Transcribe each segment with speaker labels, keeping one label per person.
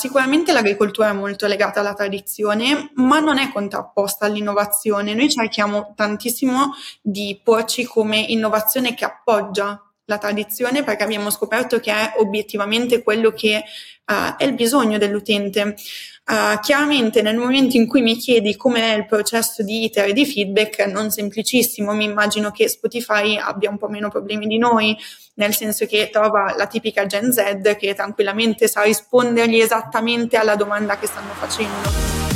Speaker 1: Sicuramente l'agricoltura è molto legata alla tradizione, ma non è contrapposta all'innovazione. Noi cerchiamo tantissimo di porci come innovazione che appoggia la tradizione perché abbiamo scoperto che è obiettivamente quello che uh, è il bisogno dell'utente. Uh, chiaramente nel momento in cui mi chiedi come è il processo di iter e di feedback, non semplicissimo, mi immagino che Spotify abbia un po' meno problemi di noi, nel senso che trova la tipica Gen Z che tranquillamente sa rispondergli esattamente alla domanda che stanno facendo.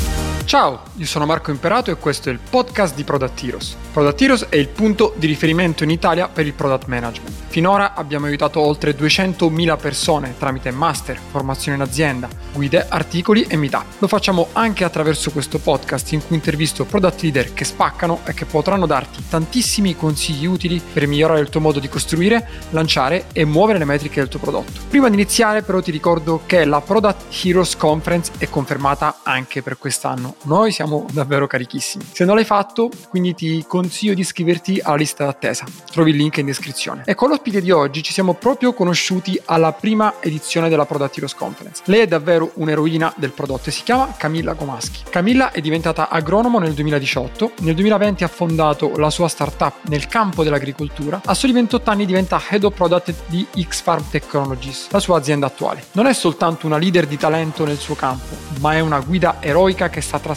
Speaker 2: Ciao, io sono Marco Imperato e questo è il podcast di Product Heroes. Product Heroes è il punto di riferimento in Italia per il product management. Finora abbiamo aiutato oltre 200.000 persone tramite master, formazione in azienda, guide, articoli e meetup. Lo facciamo anche attraverso questo podcast in cui intervisto product leader che spaccano e che potranno darti tantissimi consigli utili per migliorare il tuo modo di costruire, lanciare e muovere le metriche del tuo prodotto. Prima di iniziare però ti ricordo che la Product Heroes Conference è confermata anche per quest'anno noi siamo davvero carichissimi. Se non l'hai fatto, quindi ti consiglio di iscriverti alla lista d'attesa. Trovi il link in descrizione. E con l'ospite di oggi ci siamo proprio conosciuti alla prima edizione della Product Heroes Conference. Lei è davvero un'eroina del prodotto e si chiama Camilla Gomaschi. Camilla è diventata agronomo nel 2018, nel 2020 ha fondato la sua startup nel campo dell'agricoltura, a soli 28 anni diventa Head of Product di X-Farm Technologies, la sua azienda attuale. Non è soltanto una leader di talento nel suo campo, ma è una guida eroica che sta trasformando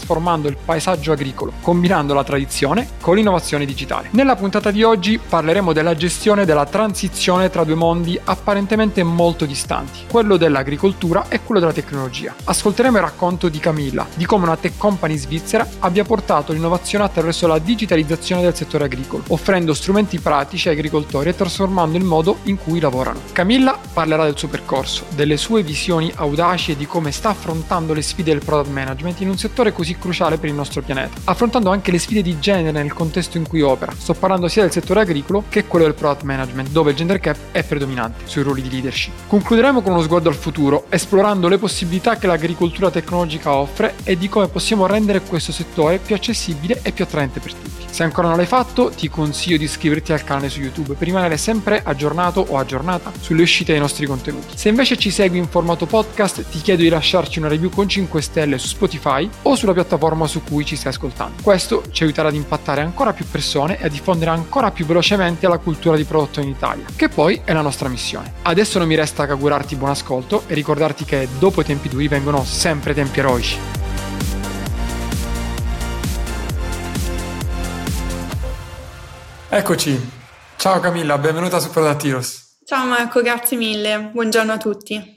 Speaker 2: il paesaggio agricolo, combinando la tradizione con l'innovazione digitale. Nella puntata di oggi parleremo della gestione della transizione tra due mondi apparentemente molto distanti, quello dell'agricoltura e quello della tecnologia. Ascolteremo il racconto di Camilla, di come una tech company svizzera abbia portato l'innovazione attraverso la digitalizzazione del settore agricolo, offrendo strumenti pratici ai agricoltori e trasformando il modo in cui lavorano. Camilla parlerà del suo percorso, delle sue visioni audaci e di come sta affrontando le sfide del product management in un settore così cruciale per il nostro pianeta, affrontando anche le sfide di genere nel contesto in cui opera. Sto parlando sia del settore agricolo che quello del product management, dove il gender gap è predominante sui ruoli di leadership. Concluderemo con uno sguardo al futuro, esplorando le possibilità che l'agricoltura tecnologica offre e di come possiamo rendere questo settore più accessibile e più attraente per tutti. Se ancora non l'hai fatto, ti consiglio di iscriverti al canale su YouTube per rimanere sempre aggiornato o aggiornata sulle uscite dei nostri contenuti. Se invece ci segui in formato podcast, ti chiedo di lasciarci una review con 5 stelle su Spotify o sulla piattaforma su cui ci stai ascoltando. Questo ci aiuterà ad impattare ancora più persone e a diffondere ancora più velocemente la cultura di prodotto in Italia, che poi è la nostra missione. Adesso non mi resta che augurarti buon ascolto e ricordarti che dopo i tempi duri vengono sempre tempi eroici. Eccoci. Ciao Camilla, benvenuta su Product Heroes.
Speaker 1: Ciao Marco, grazie mille. Buongiorno a tutti.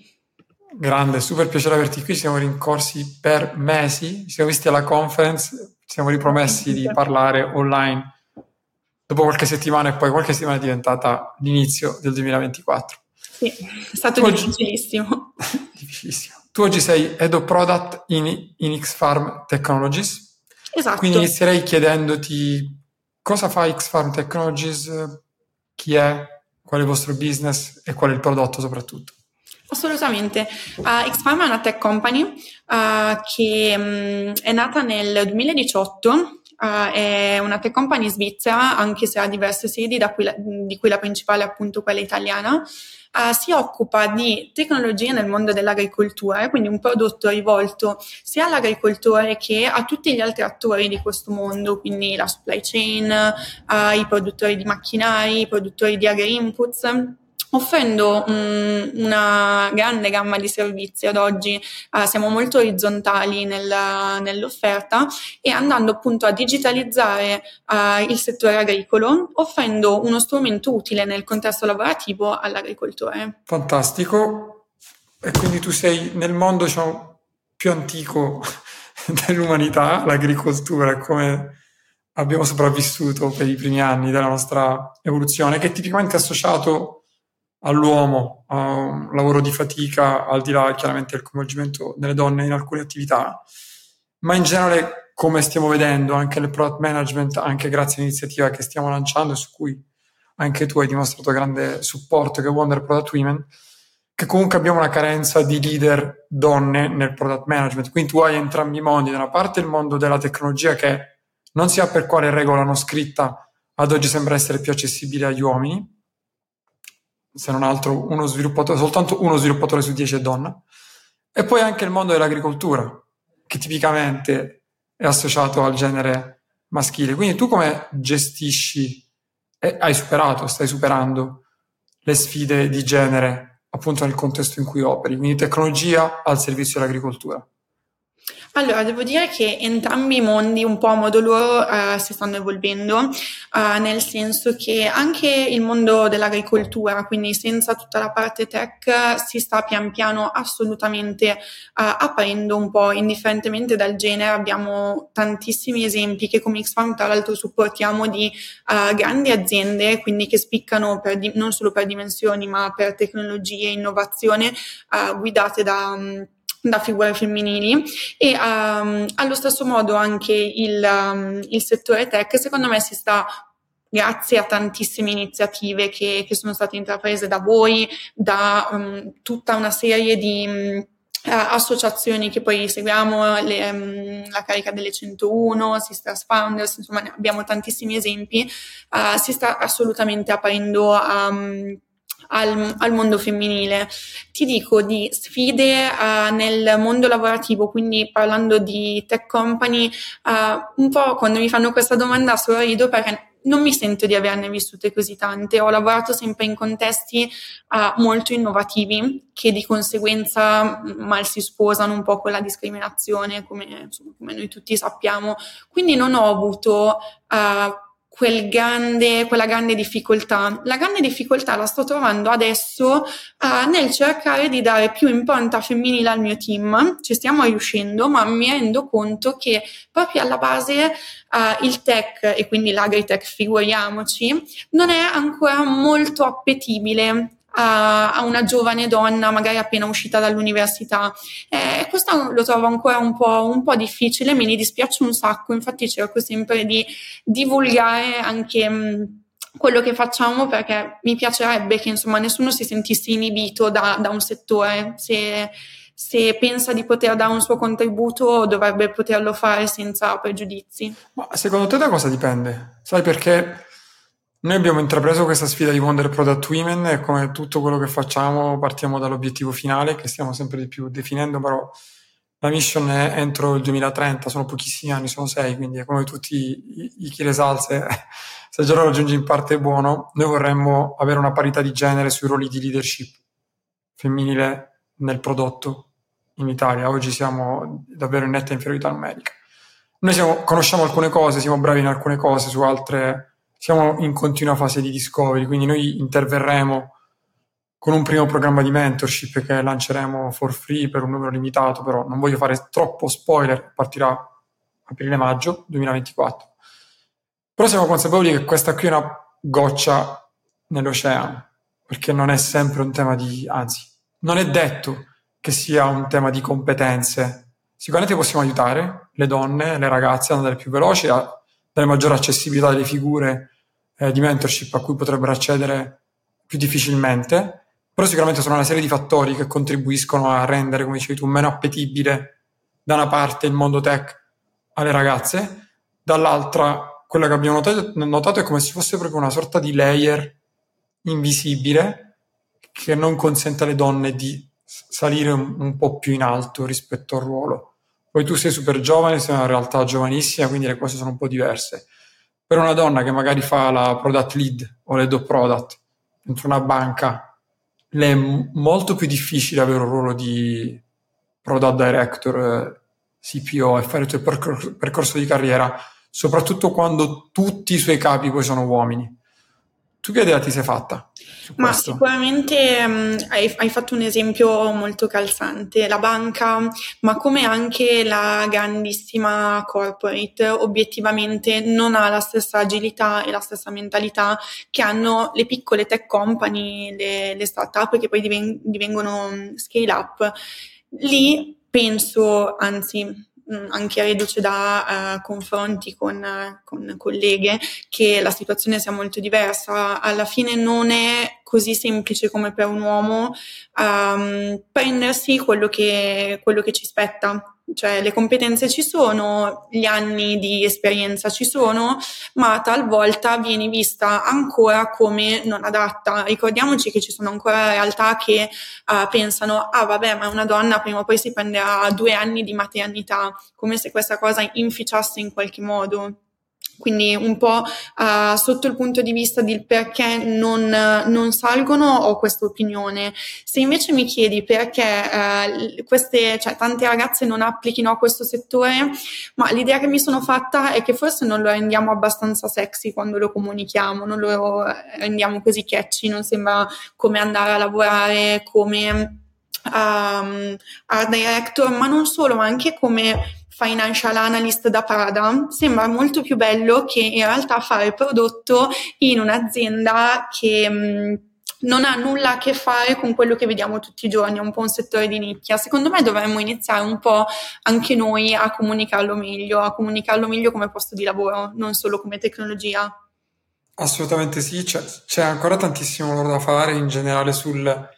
Speaker 2: Grande, super piacere averti qui. Ci siamo rincorsi per mesi, ci siamo visti alla conference, ci siamo ripromessi di parlare online dopo qualche settimana e poi qualche settimana è diventata l'inizio del 2024.
Speaker 1: Sì, è stato tu difficilissimo.
Speaker 2: Oggi... difficilissimo. Tu oggi sei Head of Product in, in X-Farm Technologies.
Speaker 1: Esatto.
Speaker 2: Quindi inizierei chiedendoti cosa fa X-Farm Technologies, chi è, qual è il vostro business e qual è il prodotto soprattutto.
Speaker 1: Assolutamente. Uh, Xpharma è una tech company uh, che um, è nata nel 2018, uh, è una tech company svizzera, anche se ha diverse sedi, cui la, di cui la principale è appunto quella italiana. Uh, si occupa di tecnologie nel mondo dell'agricoltura, quindi un prodotto rivolto sia all'agricoltore che a tutti gli altri attori di questo mondo, quindi la supply chain, uh, i produttori di macchinari, i produttori di agri-inputs offrendo um, una grande gamma di servizi ad oggi uh, siamo molto orizzontali nella, nell'offerta e andando appunto a digitalizzare uh, il settore agricolo offrendo uno strumento utile nel contesto lavorativo all'agricoltore.
Speaker 2: Fantastico e quindi tu sei nel mondo diciamo, più antico dell'umanità, l'agricoltura, come abbiamo sopravvissuto per i primi anni della nostra evoluzione, che è tipicamente associato all'uomo, a un lavoro di fatica, al di là chiaramente del coinvolgimento delle donne in alcune attività, ma in generale, come stiamo vedendo anche nel product management, anche grazie all'iniziativa che stiamo lanciando e su cui anche tu hai dimostrato grande supporto, che è Wonder Product Women, che comunque abbiamo una carenza di leader donne nel product management. Quindi tu hai entrambi i mondi, da una parte il mondo della tecnologia che non si sa per quale regola non scritta ad oggi sembra essere più accessibile agli uomini, se non altro uno sviluppatore, soltanto uno sviluppatore su dieci è donna. E poi anche il mondo dell'agricoltura, che tipicamente è associato al genere maschile. Quindi tu come gestisci e hai superato, stai superando le sfide di genere appunto nel contesto in cui operi, quindi tecnologia al servizio dell'agricoltura?
Speaker 1: Allora, devo dire che entrambi i mondi un po' a modo loro uh, si stanno evolvendo, uh, nel senso che anche il mondo dell'agricoltura, quindi senza tutta la parte tech, si sta pian piano assolutamente uh, aprendo un po', indifferentemente dal genere. Abbiamo tantissimi esempi che come Xfarm tra l'altro supportiamo di grandi aziende, quindi che spiccano di- non solo per dimensioni, ma per tecnologie e innovazione, guidate da... Um, da figure femminili e um, allo stesso modo anche il, um, il settore tech secondo me si sta grazie a tantissime iniziative che, che sono state intraprese da voi, da um, tutta una serie di um, associazioni che poi seguiamo, le, um, la carica delle 101, Sisters Founders, insomma abbiamo tantissimi esempi, uh, si sta assolutamente aprendo a al, al mondo femminile. Ti dico di sfide uh, nel mondo lavorativo, quindi parlando di tech company, uh, un po' quando mi fanno questa domanda sorrido perché non mi sento di averne vissute così tante. Ho lavorato sempre in contesti uh, molto innovativi che di conseguenza mal si sposano un po' con la discriminazione, come, insomma, come noi tutti sappiamo. Quindi non ho avuto uh, quel grande, quella grande difficoltà. La grande difficoltà la sto trovando adesso uh, nel cercare di dare più impronta femminile al mio team. Ci stiamo riuscendo, ma mi rendo conto che proprio alla base uh, il tech e quindi l'agritech, figuriamoci, non è ancora molto appetibile a, a, una giovane donna magari appena uscita dall'università. E questo lo trovo ancora un po', un po', difficile, mi dispiace un sacco, infatti cerco sempre di divulgare anche... Mh, quello che facciamo perché mi piacerebbe che insomma nessuno si sentisse inibito da, da un settore se, se pensa di poter dare un suo contributo dovrebbe poterlo fare senza pregiudizi.
Speaker 2: Ma secondo te da cosa dipende? Sai perché noi abbiamo intrapreso questa sfida di Wonder Product Women e come tutto quello che facciamo partiamo dall'obiettivo finale che stiamo sempre di più definendo, però la mission è entro il 2030, sono pochissimi anni, sono sei, quindi è come tutti i, chi le salse, se già lo raggiungi in parte è buono, noi vorremmo avere una parità di genere sui ruoli di leadership femminile nel prodotto in Italia, oggi siamo davvero in netta inferiorità numerica. Noi siamo, conosciamo alcune cose, siamo bravi in alcune cose, su altre siamo in continua fase di discovery, quindi noi interverremo con un primo programma di mentorship che lanceremo for free per un numero limitato, però non voglio fare troppo spoiler, partirà aprile-maggio 2024. Però siamo consapevoli che questa qui è una goccia nell'oceano, perché non è sempre un tema di, anzi, non è detto che sia un tema di competenze. Sicuramente possiamo aiutare le donne, le ragazze ad andare più veloci, a dare maggiore accessibilità delle figure eh, di mentorship a cui potrebbero accedere più difficilmente, però sicuramente sono una serie di fattori che contribuiscono a rendere, come dicevi tu, meno appetibile da una parte il mondo tech alle ragazze, dall'altra quello che abbiamo notato, notato è come se fosse proprio una sorta di layer invisibile che non consente alle donne di salire un, un po' più in alto rispetto al ruolo. Poi tu sei super giovane, sei una realtà giovanissima, quindi le cose sono un po' diverse. Per una donna che magari fa la product lead o le do product dentro una banca, le è molto più difficile avere un ruolo di product director, eh, CPO e fare il tuo percor- percorso di carriera, soprattutto quando tutti i suoi capi poi sono uomini. Tu che idea ti sei fatta?
Speaker 1: Ma questo? sicuramente um, hai, hai, fatto un esempio molto calzante, la banca, ma come anche la grandissima corporate, obiettivamente non ha la stessa agilità e la stessa mentalità che hanno le piccole tech company, le, le start-up che poi diven- divengono mm, scale up. Lì penso, anzi Mm, anche reduce da uh, confronti con, uh, con, colleghe, che la situazione sia molto diversa. Alla fine non è così semplice come per un uomo um, prendersi quello che, quello che ci spetta cioè le competenze ci sono, gli anni di esperienza ci sono, ma talvolta viene vista ancora come non adatta. Ricordiamoci che ci sono ancora realtà che uh, pensano, ah vabbè, ma una donna prima o poi si prenderà due anni di maternità, come se questa cosa inficiasse in qualche modo. Quindi un po' uh, sotto il punto di vista del perché non, non, salgono ho questa opinione. Se invece mi chiedi perché uh, queste, cioè, tante ragazze non applichino a questo settore, ma l'idea che mi sono fatta è che forse non lo rendiamo abbastanza sexy quando lo comunichiamo, non lo rendiamo così catchy, non sembra come andare a lavorare come um, art director, ma non solo, ma anche come financial analyst da Prada sembra molto più bello che in realtà fare prodotto in un'azienda che mh, non ha nulla a che fare con quello che vediamo tutti i giorni, è un po' un settore di nicchia. Secondo me dovremmo iniziare un po' anche noi a comunicarlo meglio, a comunicarlo meglio come posto di lavoro, non solo come tecnologia.
Speaker 2: Assolutamente sì, c'è, c'è ancora tantissimo lavoro da fare in generale sul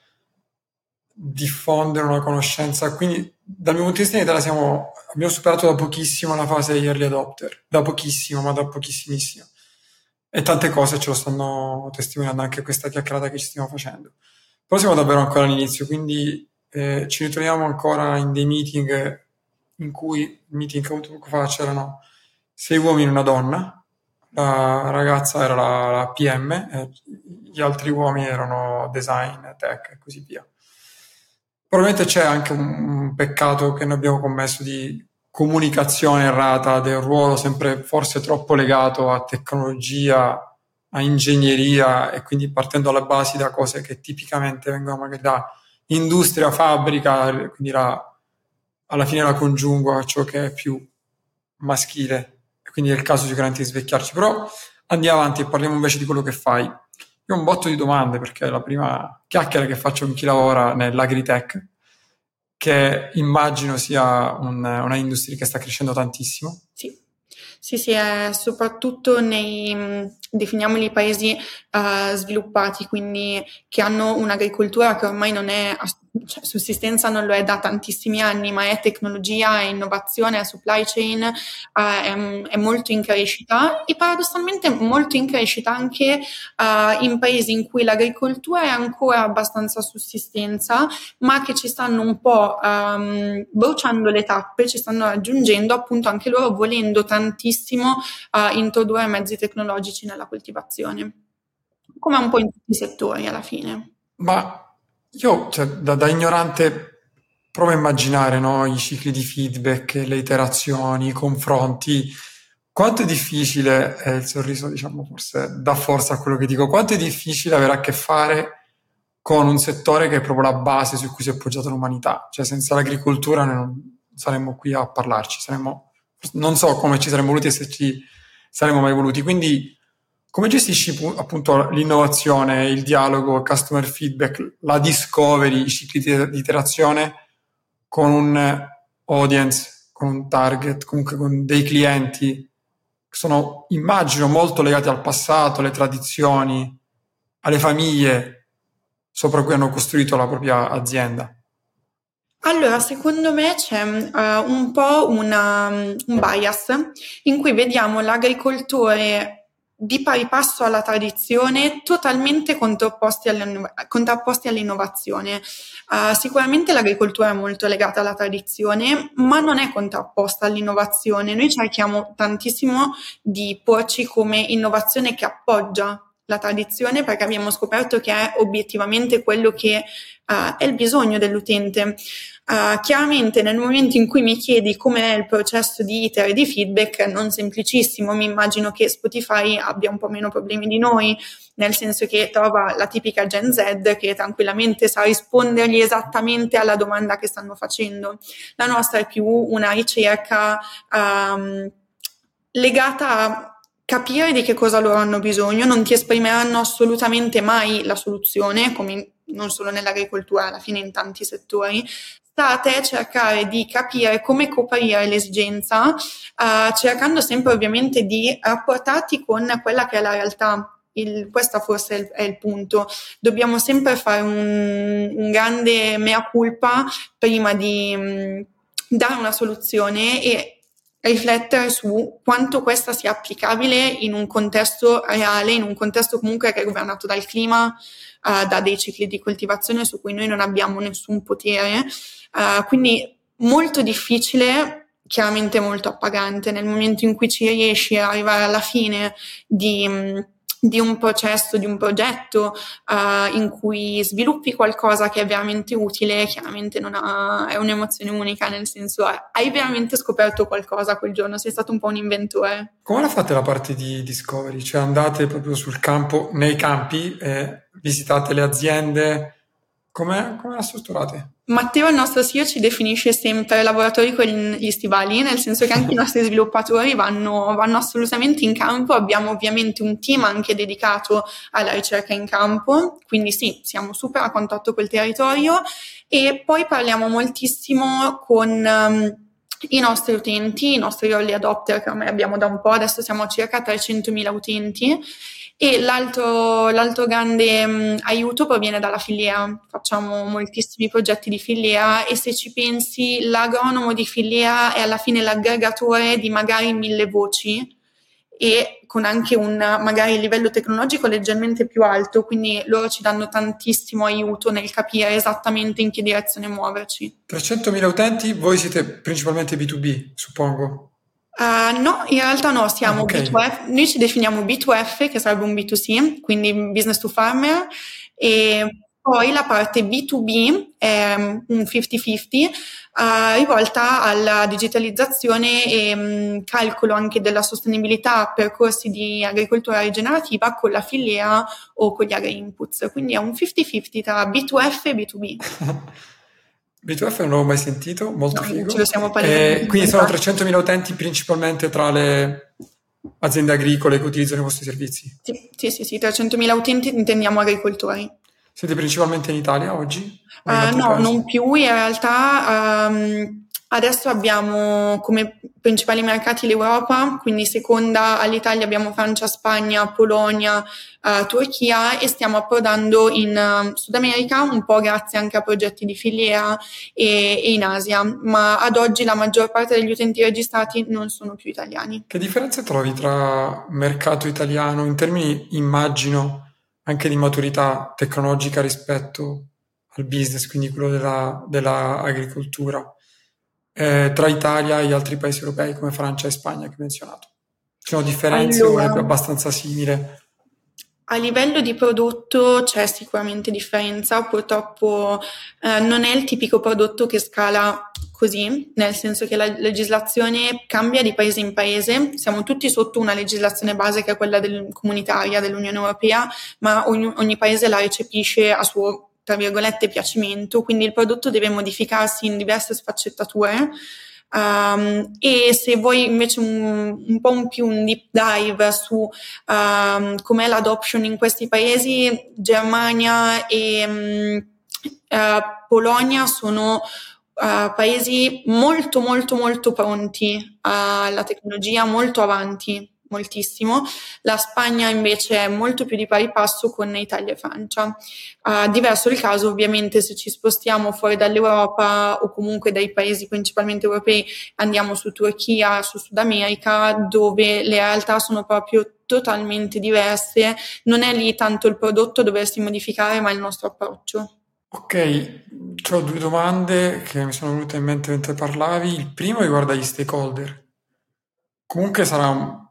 Speaker 2: diffondere una conoscenza. Quindi, dal mio punto di vista, in Italia siamo, abbiamo superato da pochissimo la fase early adopter, da pochissimo, ma da pochissimissimo. E tante cose ce lo stanno testimoniando anche questa chiacchierata che ci stiamo facendo. Però siamo davvero ancora all'inizio, quindi eh, ci ritroviamo ancora in dei meeting in cui, meeting che ho avuto poco fa, c'erano sei uomini e una donna, la ragazza era la, la PM, gli altri uomini erano design, tech e così via. Probabilmente c'è anche un peccato che noi abbiamo commesso di comunicazione errata del ruolo sempre forse troppo legato a tecnologia, a ingegneria e quindi partendo alle basi da cose che tipicamente vengono magari da industria, fabbrica, quindi la, alla fine la congiungo a ciò che è più maschile quindi è il caso sicuramente di svecchiarci. Però andiamo avanti e parliamo invece di quello che fai. Io ho un botto di domande perché la prima chiacchiera che faccio con chi lavora nell'agritech, che immagino sia un, una industria che sta crescendo tantissimo.
Speaker 1: Sì. Sì, sì, soprattutto nei, definiamoli paesi uh, sviluppati, quindi che hanno un'agricoltura che ormai non è cioè, sussistenza non lo è da tantissimi anni, ma è tecnologia, è innovazione, è supply chain, uh, è, è, molto in crescita e paradossalmente molto in crescita anche uh, in paesi in cui l'agricoltura è ancora abbastanza sussistenza, ma che ci stanno un po' um, bruciando le tappe, ci stanno raggiungendo appunto anche loro volendo tantissimo uh, introdurre mezzi tecnologici nella coltivazione, come un po' in tutti i settori alla fine.
Speaker 2: Ma io, cioè, da, da ignorante, provo a immaginare no, i cicli di feedback, le iterazioni, i confronti. Quanto è difficile, e il sorriso diciamo forse dà forza a quello che dico, quanto è difficile avere a che fare con un settore che è proprio la base su cui si è appoggiata l'umanità. Cioè senza l'agricoltura noi non saremmo qui a parlarci, saremmo, non so come ci saremmo voluti e se ci saremmo mai voluti. Quindi come gestisci appunto l'innovazione, il dialogo, il customer feedback, la discovery, i cicli di iterazione con un audience, con un target, comunque con dei clienti che sono, immagino, molto legati al passato, alle tradizioni, alle famiglie sopra cui hanno costruito la propria azienda?
Speaker 1: Allora, secondo me c'è uh, un po' una, un bias in cui vediamo l'agricoltore di pari passo alla tradizione, totalmente contrapposti, all'innovazione. Uh, sicuramente l'agricoltura è molto legata alla tradizione, ma non è contrapposta all'innovazione. Noi cerchiamo tantissimo di porci come innovazione che appoggia la tradizione perché abbiamo scoperto che è obiettivamente quello che uh, è il bisogno dell'utente. Uh, chiaramente nel momento in cui mi chiedi com'è il processo di iter e di feedback, non semplicissimo, mi immagino che Spotify abbia un po' meno problemi di noi, nel senso che trova la tipica Gen Z che tranquillamente sa rispondergli esattamente alla domanda che stanno facendo. La nostra è più una ricerca um, legata a capire di che cosa loro hanno bisogno, non ti esprimeranno assolutamente mai la soluzione, come non solo nell'agricoltura, alla fine in tanti settori, sta a cercare di capire come coprire l'esigenza, uh, cercando sempre ovviamente di rapportarti con quella che è la realtà. Il, questo forse è il, è il, punto. Dobbiamo sempre fare un, un grande mea culpa prima di, dare una soluzione e riflettere su quanto questa sia applicabile in un contesto reale, in un contesto comunque che è governato dal clima, uh, da dei cicli di coltivazione su cui noi non abbiamo nessun potere. Uh, quindi molto difficile, chiaramente molto appagante nel momento in cui ci riesci a arrivare alla fine di di un processo, di un progetto uh, in cui sviluppi qualcosa che è veramente utile, chiaramente ha, è un'emozione unica, nel senso hai veramente scoperto qualcosa quel giorno, sei stato un po' un inventore.
Speaker 2: Come la fate la parte di discovery? Cioè andate proprio sul campo, nei campi, e visitate le aziende, come, come la strutturate?
Speaker 1: Matteo, il nostro CEO, ci definisce sempre lavoratori con gli stivali, nel senso che anche i nostri sviluppatori vanno, vanno, assolutamente in campo. Abbiamo ovviamente un team anche dedicato alla ricerca in campo, quindi sì, siamo super a contatto col territorio e poi parliamo moltissimo con um, i nostri utenti, i nostri early adopter che ormai abbiamo da un po', adesso siamo a circa 300.000 utenti e l'altro, l'altro grande mh, mm, aiuto proviene dalla filiera. Facciamo moltissimi progetti di filiera e se ci pensi, l'agronomo di filiera è alla fine l'aggregatore di magari mille voci e con anche un magari livello tecnologico leggermente più alto, quindi loro ci danno tantissimo aiuto nel capire esattamente in che direzione muoverci.
Speaker 2: 300.000 utenti, voi siete principalmente B2B, suppongo.
Speaker 1: Uh, no, in realtà no, siamo okay. B2F, noi ci definiamo B2F, che sarebbe un B2C, quindi business to farmer, e poi la parte B2B è un 50-50, uh, rivolta alla digitalizzazione e um, calcolo anche della sostenibilità, percorsi di agricoltura rigenerativa con la filiera o con gli agri-inputs, quindi è un 50-50 tra B2F e B2B.
Speaker 2: B2F non l'avevo mai sentito, molto no, figo.
Speaker 1: Eh,
Speaker 2: quindi sono 300.000 utenti principalmente tra le aziende agricole che utilizzano i vostri servizi?
Speaker 1: Sì, sì, sì, sì 300.000 utenti intendiamo agricoltori.
Speaker 2: Siete principalmente in Italia oggi?
Speaker 1: Uh, no, paesi? non più, in realtà um, Adesso abbiamo come principali mercati l'Europa, quindi seconda all'Italia abbiamo Francia, Spagna, Polonia, uh, Turchia e stiamo approdando in uh, Sud America, un po' grazie anche a progetti di filiera e, e, in Asia, ma ad oggi la maggior parte degli utenti registrati non sono più italiani.
Speaker 2: Che differenze trovi tra mercato italiano in termini, immagino, anche di maturità tecnologica rispetto al business, quindi quello della, dell'agricoltura? Eh, tra Italia e altri paesi europei come Francia e Spagna che ho menzionato? Ci sono differenze allora, o è abbastanza simile?
Speaker 1: A livello di prodotto c'è sicuramente differenza, purtroppo eh, non è il tipico prodotto che scala così, nel senso che la legislazione cambia di paese in paese, siamo tutti sotto una legislazione base che è quella del, comunitaria dell'Unione Europea, ma ogni, ogni paese la recepisce a suo tra virgolette, piacimento, quindi il prodotto deve modificarsi in diverse sfaccettature. Um, e se vuoi invece un, un, po' un più un deep dive su um, com'è l'adoption in questi paesi, Germania e um, uh, Polonia sono uh, paesi molto molto molto pronti alla tecnologia, molto avanti moltissimo. La Spagna invece è molto più di pari passo con Italia e Francia. Uh, diverso il caso ovviamente se ci spostiamo fuori dall'Europa o comunque dai paesi principalmente europei, andiamo su Turchia, su Sud America, dove le realtà sono proprio totalmente diverse. Non è lì tanto il prodotto doversi modificare, ma il nostro approccio.
Speaker 2: Ok, ho due domande che mi sono venute in mente mentre parlavi. Il primo riguarda gli stakeholder. Comunque sarà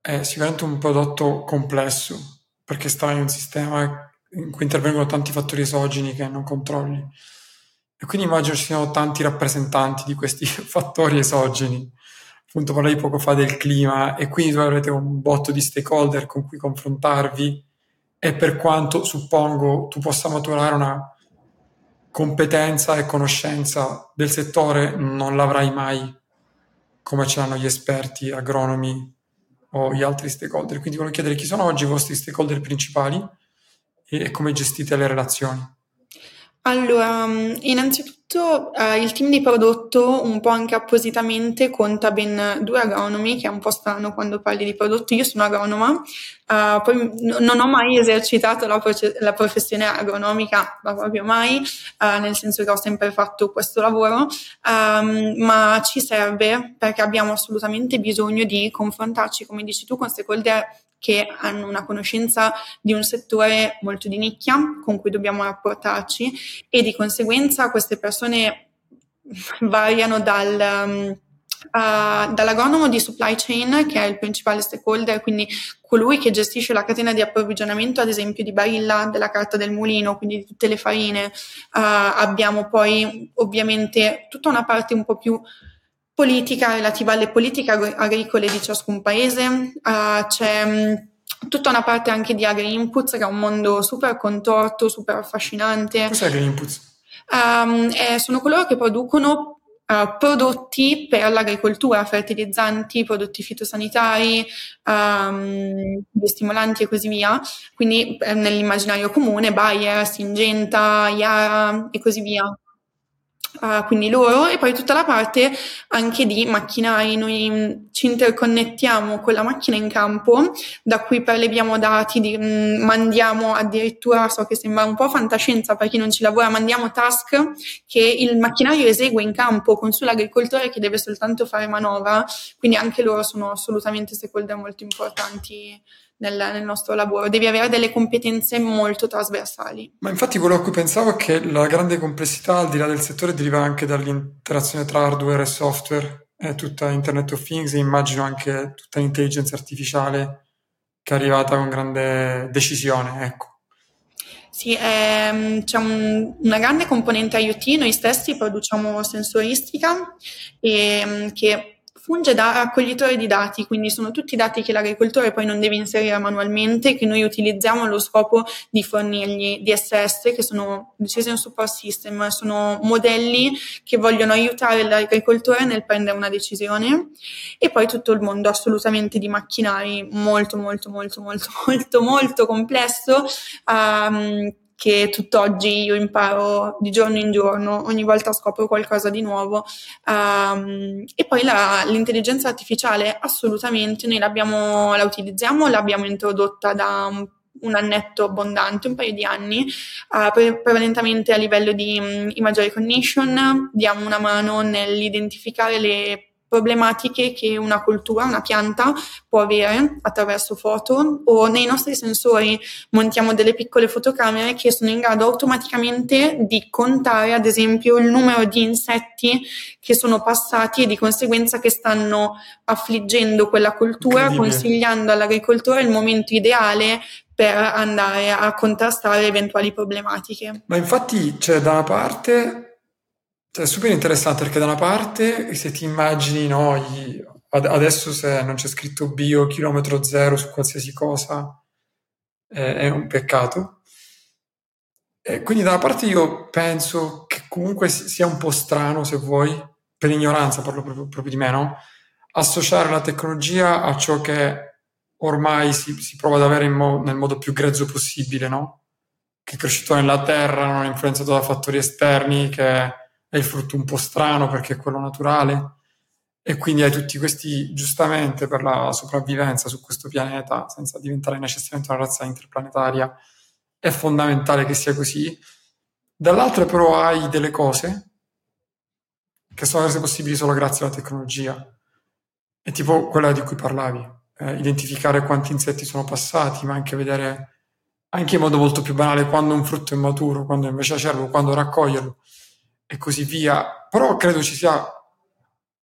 Speaker 2: è sicuramente un prodotto complesso perché sta in un sistema in cui intervengono tanti fattori esogeni che non controlli. E quindi immagino ci siano tanti rappresentanti di questi fattori esogeni. Appunto parlai poco fa del clima e quindi voi avrete un botto di stakeholder con cui confrontarvi e per quanto suppongo tu possa maturare una competenza e conoscenza del settore, non l'avrai mai come ce l'hanno gli esperti agronomi o gli altri stakeholder. Quindi volevo chiedere chi sono oggi i vostri stakeholder principali e come gestite le relazioni.
Speaker 1: Allora, mm, innanzitutto eh, il team di prodotto, un po' anche appositamente, conta ben due agronomi, che è un po' strano quando parli di prodotto. Io sono agronoma, uh, poi non ho mai esercitato la, proce- la, professione agronomica, ma proprio mai, uh, nel senso che ho sempre fatto questo lavoro, um, ma ci serve perché abbiamo assolutamente bisogno di confrontarci, come dici tu, con stakeholder che hanno una conoscenza di un settore molto di nicchia con cui dobbiamo rapportarci e di conseguenza queste persone variano dal, uh, dall'agronomo di supply chain che è il principale stakeholder, quindi colui che gestisce la catena di approvvigionamento ad esempio di Barilla, della carta del mulino, quindi di tutte le farine. Uh, abbiamo poi ovviamente tutta una parte un po' più politica relativa alle politiche agricole di ciascun paese, uh, c'è mh, mm, tutta una parte anche di agri-inputs che è un mondo super contorto, super affascinante.
Speaker 2: Cos'è agri-inputs?
Speaker 1: Um, eh, sono coloro che producono uh, prodotti per l'agricoltura, fertilizzanti, prodotti fitosanitari, um, stimolanti e così via. Quindi eh, nell'immaginario comune Bayer, Singenta, Yara e così via. Uh, quindi loro e poi tutta la parte anche di macchinari. Noi mm, ci interconnettiamo con la macchina in campo, da cui preleviamo dati, di, mh, mm, mandiamo addirittura, so che sembra un po' fantascienza per chi non ci lavora, mandiamo task che il macchinario esegue in campo con sull'agricoltore che deve soltanto fare manovra, quindi anche loro sono assolutamente stakeholder molto importanti nel, nel, nostro lavoro, devi avere delle competenze molto trasversali.
Speaker 2: Ma infatti quello a cui pensavo è che la grande complessità al di là del settore deriva anche dall'interazione tra hardware e software, è tutta Internet of Things e immagino anche tutta l'intelligenza artificiale che è arrivata con grande decisione, ecco.
Speaker 1: Sì, ehm, c'è un, una grande componente IoT, noi stessi produciamo sensoristica e, ehm, che funge da raccoglitore di dati, quindi sono tutti dati che l'agricoltore poi non deve inserire manualmente, che noi utilizziamo allo scopo di fornirgli DSS, che sono Decision Support System, sono modelli che vogliono aiutare l'agricoltore nel prendere una decisione. E poi tutto il mondo assolutamente di macchinari molto molto molto molto molto molto complesso um, che tutt'oggi io imparo di giorno in giorno, ogni volta scopro qualcosa di nuovo. Um, e poi la, l'intelligenza artificiale assolutamente noi l'abbiamo, la utilizziamo, l'abbiamo introdotta da un un annetto abbondante, un paio di anni, uh, pre- prevalentemente a livello di um, image recognition, diamo una mano nell'identificare le problematiche che una cultura, una pianta può avere attraverso foto o nei nostri sensori montiamo delle piccole fotocamere che sono in grado automaticamente di contare ad esempio il numero di insetti che sono passati e di conseguenza che stanno affliggendo quella cultura, consigliando all'agricoltore il momento ideale per andare a contrastare eventuali problematiche.
Speaker 2: Ma infatti c'è da una parte cioè, è super interessante perché da una parte, se ti immagini, no, gli, adesso se non c'è scritto bio, chilometro zero su qualsiasi cosa, è, è un peccato. E quindi da una parte io penso che comunque sia un po' strano, se vuoi, per ignoranza parlo proprio, proprio di me, no? associare la tecnologia a ciò che ormai si, si prova ad avere mo- nel modo più grezzo possibile, no? Che è cresciuto nella terra, non è influenzato da fattori esterni, che è il frutto un po' strano perché è quello naturale e quindi hai tutti questi, giustamente per la sopravvivenza su questo pianeta, senza diventare necessariamente una razza interplanetaria, è fondamentale che sia così. Dall'altro però hai delle cose che sono rese possibili solo grazie alla tecnologia. È tipo quella di cui parlavi, eh, identificare quanti insetti sono passati, ma anche vedere, anche in modo molto più banale, quando un frutto è maturo, quando invece acerbo, quando raccoglierlo e così via. Però credo ci sia,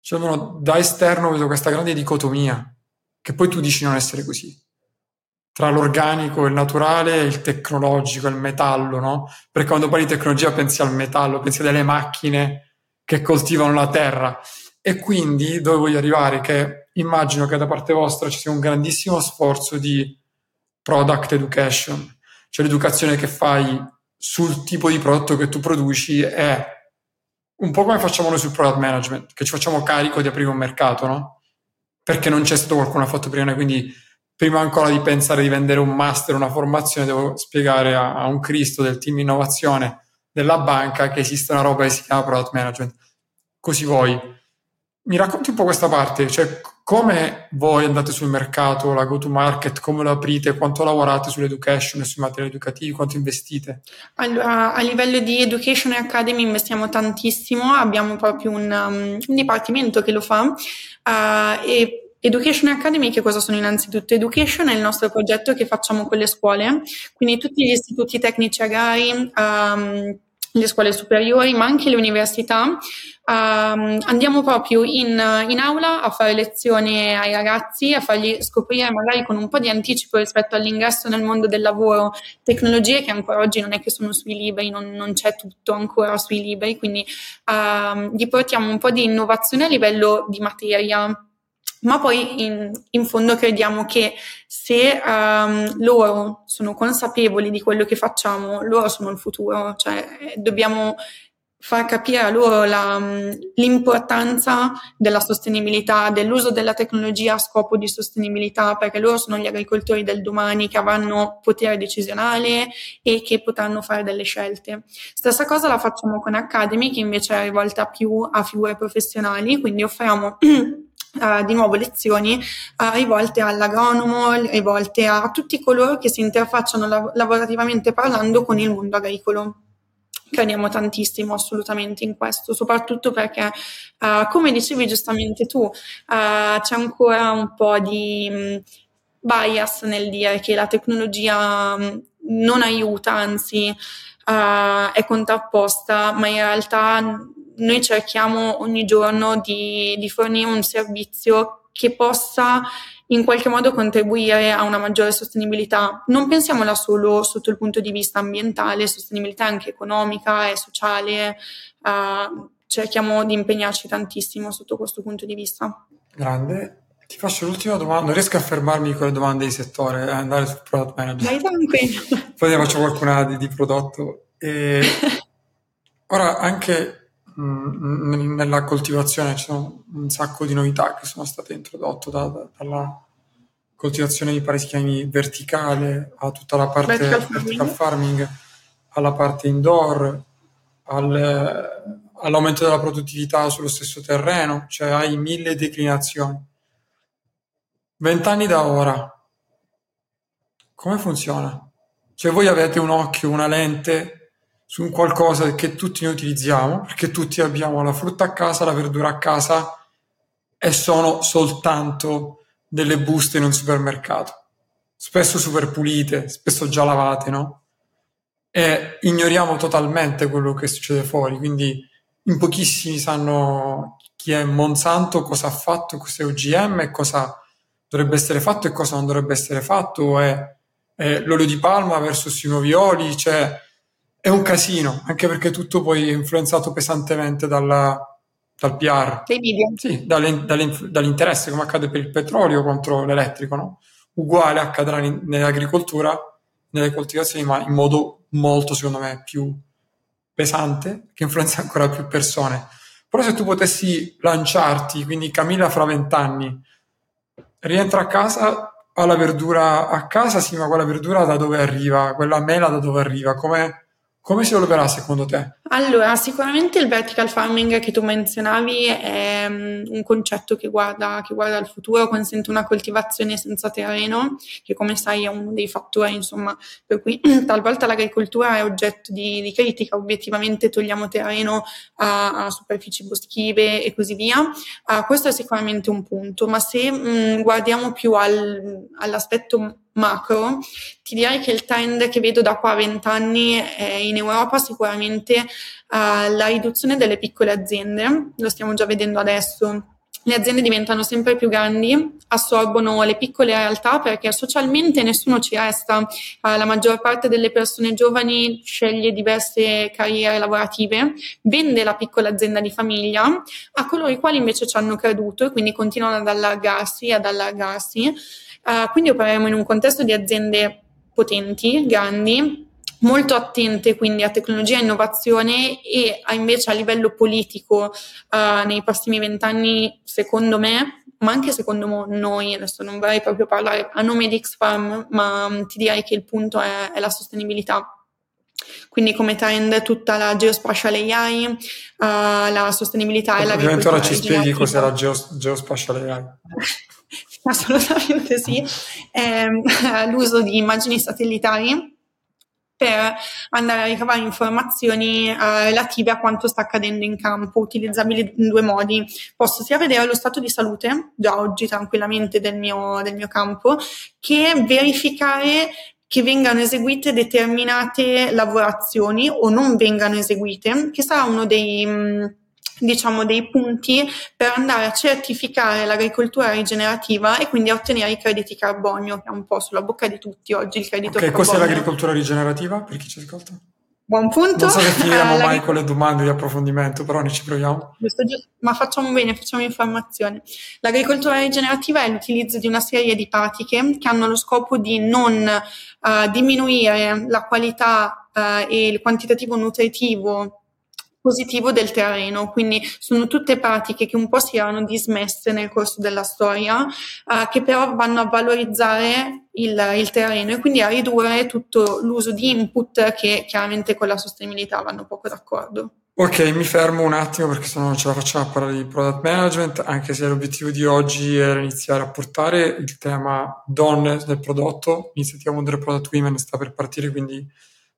Speaker 2: cioè almeno da esterno vedo questa grande dicotomia, che poi tu dici non essere così, tra l'organico, il naturale, il tecnologico, il metallo, no? Perché quando parli di tecnologia pensi al metallo, pensi alle macchine che coltivano la terra. E quindi dove voglio arrivare? Che immagino che da parte vostra ci sia un grandissimo sforzo di product education, cioè l'educazione che fai sul tipo di prodotto che tu produci è un po' come facciamo noi sul product management, che ci facciamo carico di aprire un mercato, no? Perché non c'è stato qualcuno che fatto prima quindi prima ancora di pensare di vendere un master, una formazione, devo spiegare a, a un Cristo del team innovazione della banca che esiste una roba che si chiama product management. Così voi. Mi racconti un po' questa parte, cioè come voi andate sul mercato, la go to market, come lo aprite, quanto lavorate sull'education e sui materiali educativi, quanto investite?
Speaker 1: Allora, a livello di Education Academy investiamo tantissimo, abbiamo proprio un, um, un dipartimento che lo fa. Uh, e Education Academy che cosa sono innanzitutto? Education è il nostro progetto che facciamo con le scuole, quindi tutti gli istituti tecnici agrari, um, le scuole superiori, ma anche le università. Um, andiamo proprio in, in, aula a fare lezioni ai ragazzi, a fargli scoprire magari con un po' di anticipo rispetto all'ingresso nel mondo del lavoro tecnologie che ancora oggi non è che sono sui libri, non, non c'è tutto ancora sui libri, quindi um, gli portiamo un po' di innovazione a livello di materia ma poi in, in fondo crediamo che se um, loro sono consapevoli di quello che facciamo, loro sono il futuro, cioè dobbiamo far capire a loro la, l'importanza della sostenibilità, dell'uso della tecnologia a scopo di sostenibilità, perché loro sono gli agricoltori del domani che avranno potere decisionale e che potranno fare delle scelte. Stessa cosa la facciamo con Academy, che invece è rivolta più a figure professionali, quindi offriamo Uh, di nuovo lezioni uh, rivolte all'agronomo, rivolte a tutti coloro che si interfacciano lav- lavorativamente parlando con il mondo agricolo. Crediamo tantissimo assolutamente in questo, soprattutto perché, uh, come dicevi giustamente tu, c'è ancora un po' di mh, bias nel dire che la tecnologia mh, non aiuta, anzi è contrapposta, ma in realtà noi cerchiamo ogni giorno di, di fornire un servizio che possa in qualche modo contribuire a una maggiore sostenibilità. Non pensiamola solo sotto il punto di vista ambientale, sostenibilità anche economica e sociale. Uh, cerchiamo di impegnarci tantissimo sotto questo punto di vista.
Speaker 2: Grande. Ti faccio l'ultima domanda, non riesco a fermarmi con le domande di settore, a andare sul product manager.
Speaker 1: Vai tranquillo.
Speaker 2: Poi ne faccio qualcuna di, di prodotto. E ora anche nella coltivazione ci sono un sacco di novità che sono state introdotte da, da, dalla coltivazione di chiami verticale a tutta la parte vertical farming, vertical farming alla parte indoor al, all'aumento della produttività sullo stesso terreno cioè hai mille declinazioni vent'anni da ora come funziona? cioè voi avete un occhio, una lente su un qualcosa che tutti noi utilizziamo, perché tutti abbiamo la frutta a casa, la verdura a casa e sono soltanto delle buste in un supermercato, spesso super pulite, spesso già lavate, no? E ignoriamo totalmente quello che succede fuori, quindi in pochissimi sanno chi è Monsanto, cosa ha fatto, cos'è OGM cosa dovrebbe essere fatto e cosa non dovrebbe essere fatto, è, è l'olio di palma versus i nuovi oli, cioè è un casino, anche perché tutto poi è influenzato pesantemente dalla, dal PR.
Speaker 1: Dei media.
Speaker 2: Sì, dalle, dalle, dall'interesse, come accade per il petrolio contro l'elettrico, no? Uguale accadrà in, nell'agricoltura, nelle coltivazioni, ma in modo molto, secondo me, più pesante, che influenza ancora più persone. Però se tu potessi lanciarti, quindi Camilla fra vent'anni, rientra a casa, ha la verdura a casa, sì, ma quella verdura da dove arriva? Quella mela da dove arriva? Come come si evolverà secondo te?
Speaker 1: Allora, sicuramente il vertical farming che tu menzionavi è um, un concetto che guarda, che guarda al futuro, consente una coltivazione senza terreno, che come sai è uno dei fattori, insomma, per cui talvolta l'agricoltura è oggetto di, di critica, obiettivamente togliamo terreno a, a superfici boschive e così via. Uh, questo è sicuramente un punto, ma se um, guardiamo più al, all'aspetto macro, ti direi che il trend che vedo da qua a vent'anni è in Europa sicuramente uh, la riduzione delle piccole aziende, lo stiamo già vedendo adesso. Le aziende diventano sempre più grandi, assorbono le piccole realtà perché socialmente nessuno ci resta. Uh, la maggior parte delle persone giovani sceglie diverse carriere lavorative, vende la piccola azienda di famiglia a coloro i quali invece ci hanno creduto e quindi continuano ad allargarsi, ad allargarsi. Uh, quindi opereremo in un contesto di aziende potenti, grandi, molto attente quindi a tecnologia e innovazione e a, invece a livello politico uh, nei prossimi vent'anni, secondo me, ma anche secondo noi, adesso non vorrei proprio parlare a nome di X-Farm, ma um, ti direi che il punto è, è la sostenibilità. quindi come trend tutta la geospatial AI, uh, la sostenibilità e la
Speaker 2: Ovviamente ora ci spieghi cos'è la geos- geospatial AI.
Speaker 1: Assolutamente sì, eh, l'uso di immagini satellitari per andare a ricavare informazioni eh, relative a quanto sta accadendo in campo, utilizzabili in due modi. Posso sia vedere lo stato di salute, già oggi tranquillamente del mio, del mio campo, che verificare che vengano eseguite determinate lavorazioni o non vengano eseguite, che sarà uno dei mm, diciamo dei punti per andare a certificare l'agricoltura rigenerativa e quindi a ottenere i crediti carbonio che è un po' sulla bocca di tutti oggi il credito
Speaker 2: okay,
Speaker 1: carbonio.
Speaker 2: cos'è l'agricoltura rigenerativa per chi ci ascolta?
Speaker 1: Buon punto.
Speaker 2: Non so se finiremo mai con le domande di approfondimento, però ne ci proviamo.
Speaker 1: Giusto, giusto. Ma facciamo bene, facciamo informazione. L'agricoltura rigenerativa è l'utilizzo di una serie di pratiche che hanno lo scopo di non uh, diminuire la qualità uh, e il quantitativo nutritivo positivo del terreno, quindi sono tutte pratiche che un po' si erano dismesse nel corso della storia, uh, che però vanno a valorizzare il, il, terreno e quindi a ridurre tutto l'uso di input che chiaramente con la sostenibilità vanno poco d'accordo.
Speaker 2: Ok, mi fermo un attimo perché se no non ce la facciamo a parlare di product management, anche se l'obiettivo di oggi era iniziare a portare il tema donne nel prodotto, l'iniziativa Wonder Product Women sta per partire, quindi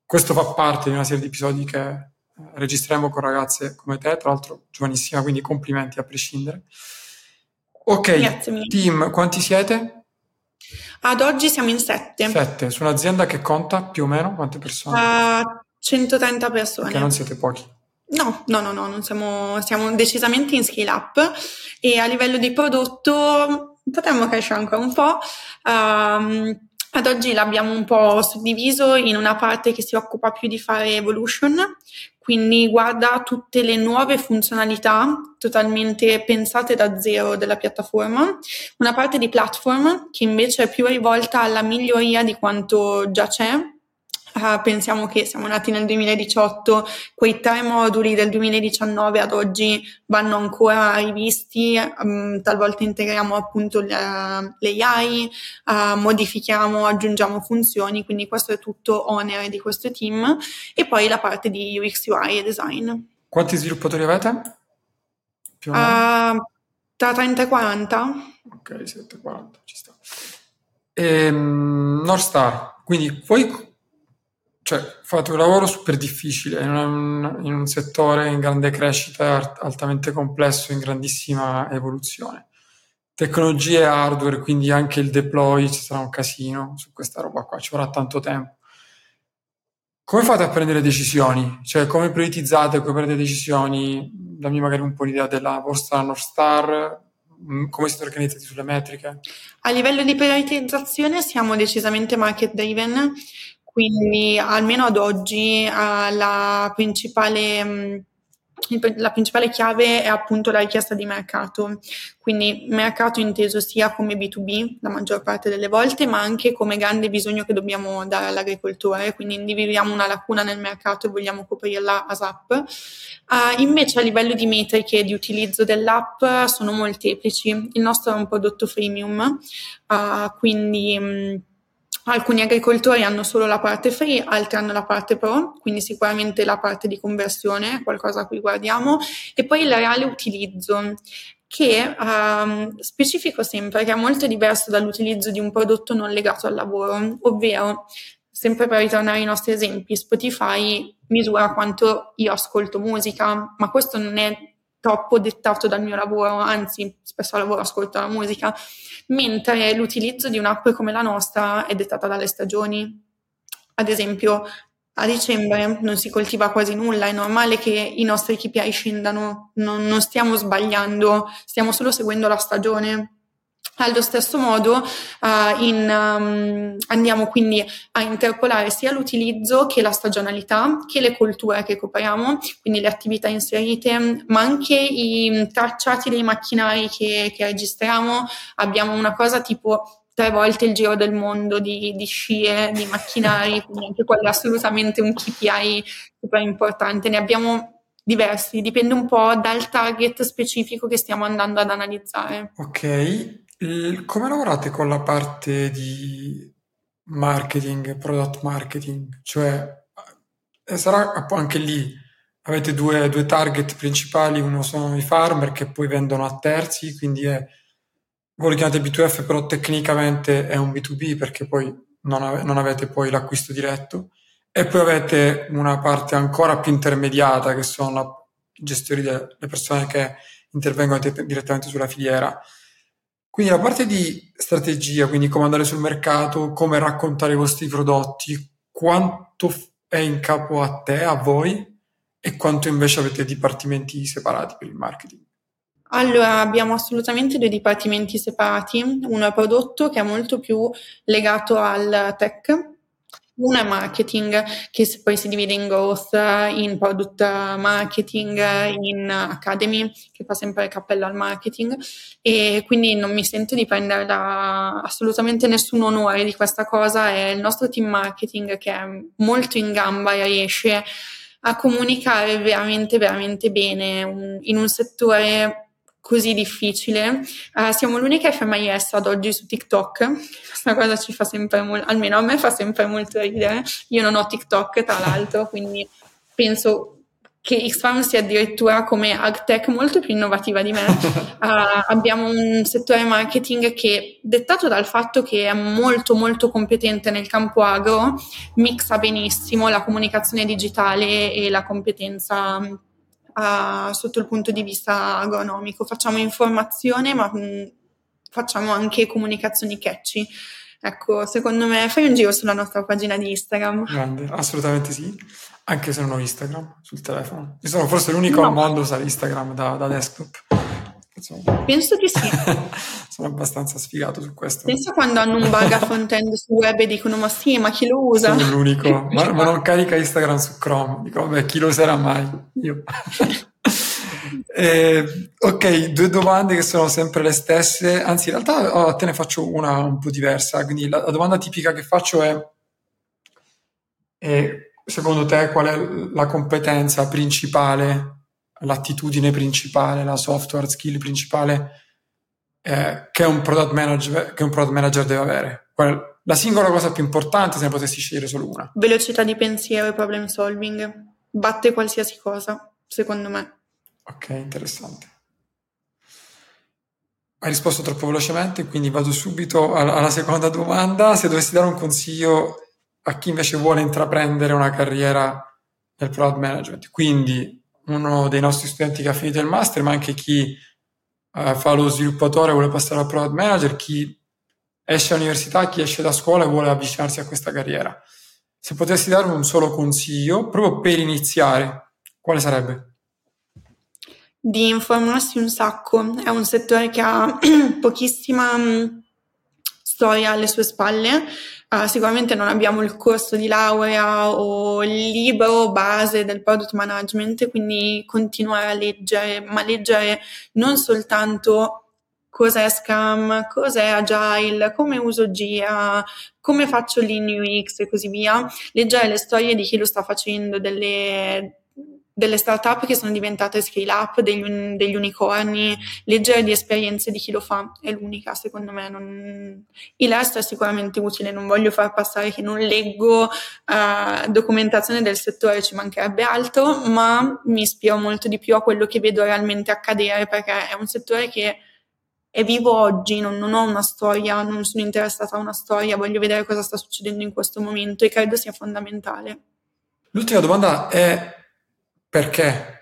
Speaker 2: questo fa parte di una serie di episodi che registriamo con ragazze come te, tra l'altro giovanissima, quindi complimenti a prescindere. Ok, team, quanti siete?
Speaker 1: Ad oggi siamo in sette.
Speaker 2: Sette, su un'azienda che conta più o meno quante persone?
Speaker 1: Uh, 130 persone.
Speaker 2: Perché non siete pochi.
Speaker 1: No, no, no, no, non siamo, siamo decisamente in scale up e a livello di prodotto potremmo crescere ancora un po'. Um, ad oggi l'abbiamo un po' suddiviso in una parte che si occupa più di fare evolution, quindi guarda tutte le nuove funzionalità totalmente pensate da zero della piattaforma, una parte di platform che invece è più rivolta alla miglioria di quanto già c'è Uh, pensiamo che siamo nati nel 2018, quei tre moduli del 2019 ad oggi vanno ancora rivisti, um, talvolta integriamo appunto le, le AI, uh, modifichiamo, aggiungiamo funzioni, quindi questo è tutto onere di questo team e poi la parte di UX, UI e design.
Speaker 2: Quanti sviluppatori avete?
Speaker 1: Più o meno? Uh, tra 30 e 40.
Speaker 2: Ok, 7 40, ci sta. Ehm, North Star, quindi voi cioè, fate un lavoro super difficile in un, in un settore in grande crescita, altamente complesso, in grandissima evoluzione. Tecnologie hardware, quindi anche il deploy, ci sarà un casino su questa roba qua, ci vorrà tanto tempo. Come fate a prendere decisioni? Cioè, come prioritizzate, come prendete decisioni? Dammi magari un po' l'idea della vostra North Star, mm, come siete organizzati sulle metriche?
Speaker 1: A livello di prioritizzazione siamo decisamente market driven, quindi almeno ad oggi uh, la, principale, mh, la principale chiave è appunto la richiesta di mercato, quindi mercato inteso sia come B2B la maggior parte delle volte, ma anche come grande bisogno che dobbiamo dare all'agricoltore, quindi individuiamo una lacuna nel mercato e vogliamo coprirla a SAP. Uh, invece a livello di metriche di utilizzo dell'app sono molteplici, il nostro è un prodotto freemium, uh, quindi mh, Alcuni agricoltori hanno solo la parte free, altri hanno la parte pro, quindi sicuramente la parte di conversione, qualcosa a cui guardiamo, e poi il reale utilizzo che um, specifico sempre, che è molto diverso dall'utilizzo di un prodotto non legato al lavoro, ovvero, sempre per ritornare ai nostri esempi, Spotify misura quanto io ascolto musica, ma questo non è troppo dettato dal mio lavoro, anzi spesso al lavoro ascolto la musica, mentre l'utilizzo di un'app come la nostra è dettata dalle stagioni. Ad esempio, a dicembre non si coltiva quasi nulla, è normale che i nostri KPI scendano, non, non stiamo sbagliando, stiamo solo seguendo la stagione. Allo stesso modo uh, in, um, andiamo quindi a interpolare sia l'utilizzo che la stagionalità, che le colture che copriamo, quindi le attività inserite, ma anche i tracciati dei macchinari che, che registriamo. Abbiamo una cosa tipo tre volte il giro del mondo di, di scie, di macchinari, quindi anche quello è assolutamente un KPI super importante. Ne abbiamo diversi, dipende un po' dal target specifico che stiamo andando ad analizzare.
Speaker 2: Ok, come lavorate con la parte di marketing, product marketing? Cioè, E sarà anche lì, avete due, due, target principali, uno sono i farmer che poi vendono a terzi, quindi è, voi lo chiamate B2F, però tecnicamente è un B2B perché poi non, ave, non avete poi l'acquisto diretto. E poi avete una parte ancora più intermediata che sono i gestori delle persone che intervengono direttamente sulla filiera. Quindi la parte di strategia, quindi come andare sul mercato, come raccontare i vostri prodotti, quanto è in capo a te, a voi, e quanto invece avete dipartimenti separati per il marketing?
Speaker 1: Allora, abbiamo assolutamente due dipartimenti separati. Uno è prodotto che è molto più legato al tech una è marketing, che poi si divide in growth, in product marketing, in academy, che fa sempre il cappello al marketing. E quindi non mi sento di prendere assolutamente nessun onore di questa cosa. È il nostro team marketing che è molto in gamba e riesce a comunicare veramente, veramente bene in un settore così difficile. Uh, siamo l'unica FMIS ad oggi su TikTok. Questa cosa ci fa sempre molto, almeno a me fa sempre molto ridere. Io non ho TikTok, tra l'altro, quindi penso che Xfarm sia addirittura come AgTech molto più innovativa di me. Uh, abbiamo un settore marketing che, dettato dal fatto che è molto molto competente nel campo agro, mixa benissimo la comunicazione digitale e la competenza uh, sotto il punto di vista agronomico. Facciamo informazione, ma mh, mm, facciamo anche comunicazioni catchy. Ecco, secondo me fai un giro sulla nostra pagina di Instagram.
Speaker 2: Grande, assolutamente sì, anche se non ho Instagram sul telefono. Io sono forse l'unico no. al mondo a usare Instagram da, da desktop.
Speaker 1: Insomma. Penso di sì.
Speaker 2: Sono abbastanza sfigato su questo.
Speaker 1: Penso quando hanno un bug a front-end su web e dicono ma sì, ma chi lo usa?
Speaker 2: Sono l'unico, ma, ma non carica Instagram su Chrome. Dico vabbè, chi lo userà mai? Io. eh, ok, due domande che sono sempre le stesse, anzi in realtà oh, te ne faccio una un po' diversa, quindi la, la domanda tipica che faccio è, è secondo te qual è la competenza principale l'attitudine principale, la software skill principale eh, che, un product manager, che un product manager deve avere. La singola cosa più importante se ne potessi scegliere solo una.
Speaker 1: Velocità di pensiero e problem solving. Batte qualsiasi cosa, secondo me.
Speaker 2: Ok, interessante. Hai risposto troppo velocemente, quindi vado subito alla seconda domanda. Se dovessi dare un consiglio a chi invece vuole intraprendere una carriera nel product management, quindi uno dei nostri studenti che ha finito il master, ma anche chi uh, fa lo sviluppatore e vuole passare al product manager, chi esce dall'università, chi esce da scuola e vuole avvicinarsi a questa carriera. Se potessi dare un solo consiglio, proprio per iniziare, quale sarebbe?
Speaker 1: Di informarsi un sacco. È un settore che ha pochissima mm, storia alle sue spalle, Uh, sicuramente non abbiamo il corso di laurea o il libro base del product management, quindi continuare a leggere, ma leggere non soltanto cos'è Scrum, cos'è Agile, come uso GIA, come faccio l'in UX e così via, leggere le storie di chi lo sta facendo, delle, delle startup che sono diventate scale up, degli, degli, unicorni, leggere di esperienze di chi lo fa è l'unica, secondo me. Non... Il resto è sicuramente utile, non voglio far passare che non leggo uh, documentazione del settore, ci mancherebbe altro, ma mi ispiro molto di più a quello che vedo realmente accadere perché è un settore che è vivo oggi, non, non ho una storia, non sono interessata a una storia, voglio vedere cosa sta succedendo in questo momento e credo sia fondamentale.
Speaker 2: L'ultima domanda è perché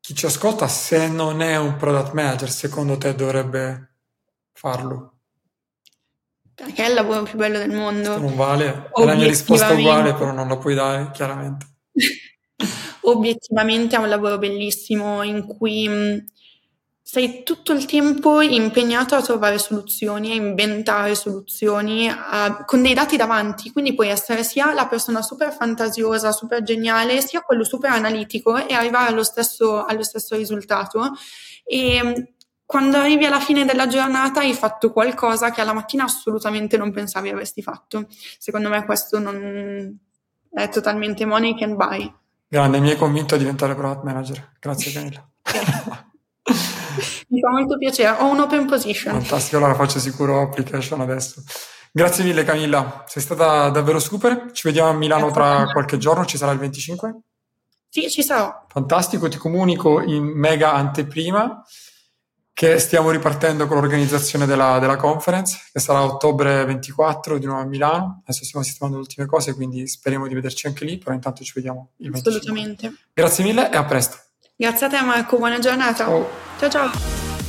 Speaker 2: chi ci ascolta, se non è un product manager, secondo te dovrebbe farlo?
Speaker 1: Perché è il lavoro più bello del mondo.
Speaker 2: Non vale, è la mia risposta uguale, però non la puoi dare, chiaramente.
Speaker 1: Obiettivamente è un lavoro bellissimo in cui sei tutto il tempo impegnato a trovare soluzioni, a inventare soluzioni a, con dei dati davanti, quindi puoi essere sia la persona super fantasiosa, super geniale, sia quello super analitico e arrivare allo stesso, allo stesso risultato. E quando arrivi alla fine della giornata hai fatto qualcosa che alla mattina assolutamente non pensavi avresti fatto. Secondo me questo non è totalmente money can buy.
Speaker 2: Grande, mi hai convinto a diventare product manager. Grazie Camilla.
Speaker 1: Fa molto piacere, ho un open position.
Speaker 2: Fantastico, allora faccio sicuro application adesso. Grazie mille Camilla, sei stata davvero super. Ci vediamo a Milano tra qualche giorno, ci sarà il 25?
Speaker 1: Sì, ci sarò.
Speaker 2: Fantastico, ti comunico in mega anteprima che stiamo ripartendo con l'organizzazione della, della, conference, che sarà ottobre 24 di nuovo a Milano. Adesso stiamo sistemando le ultime cose, quindi speriamo di vederci anche lì, però intanto ci vediamo il 25.
Speaker 1: Assolutamente.
Speaker 2: Grazie mille e a presto.
Speaker 1: Grazie a te Marco, buona giornata.
Speaker 2: Ciao
Speaker 1: ciao. ciao.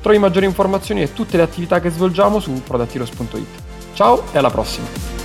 Speaker 2: Trovi maggiori informazioni e tutte le attività che svolgiamo su prodattiros.it. Ciao e alla prossima!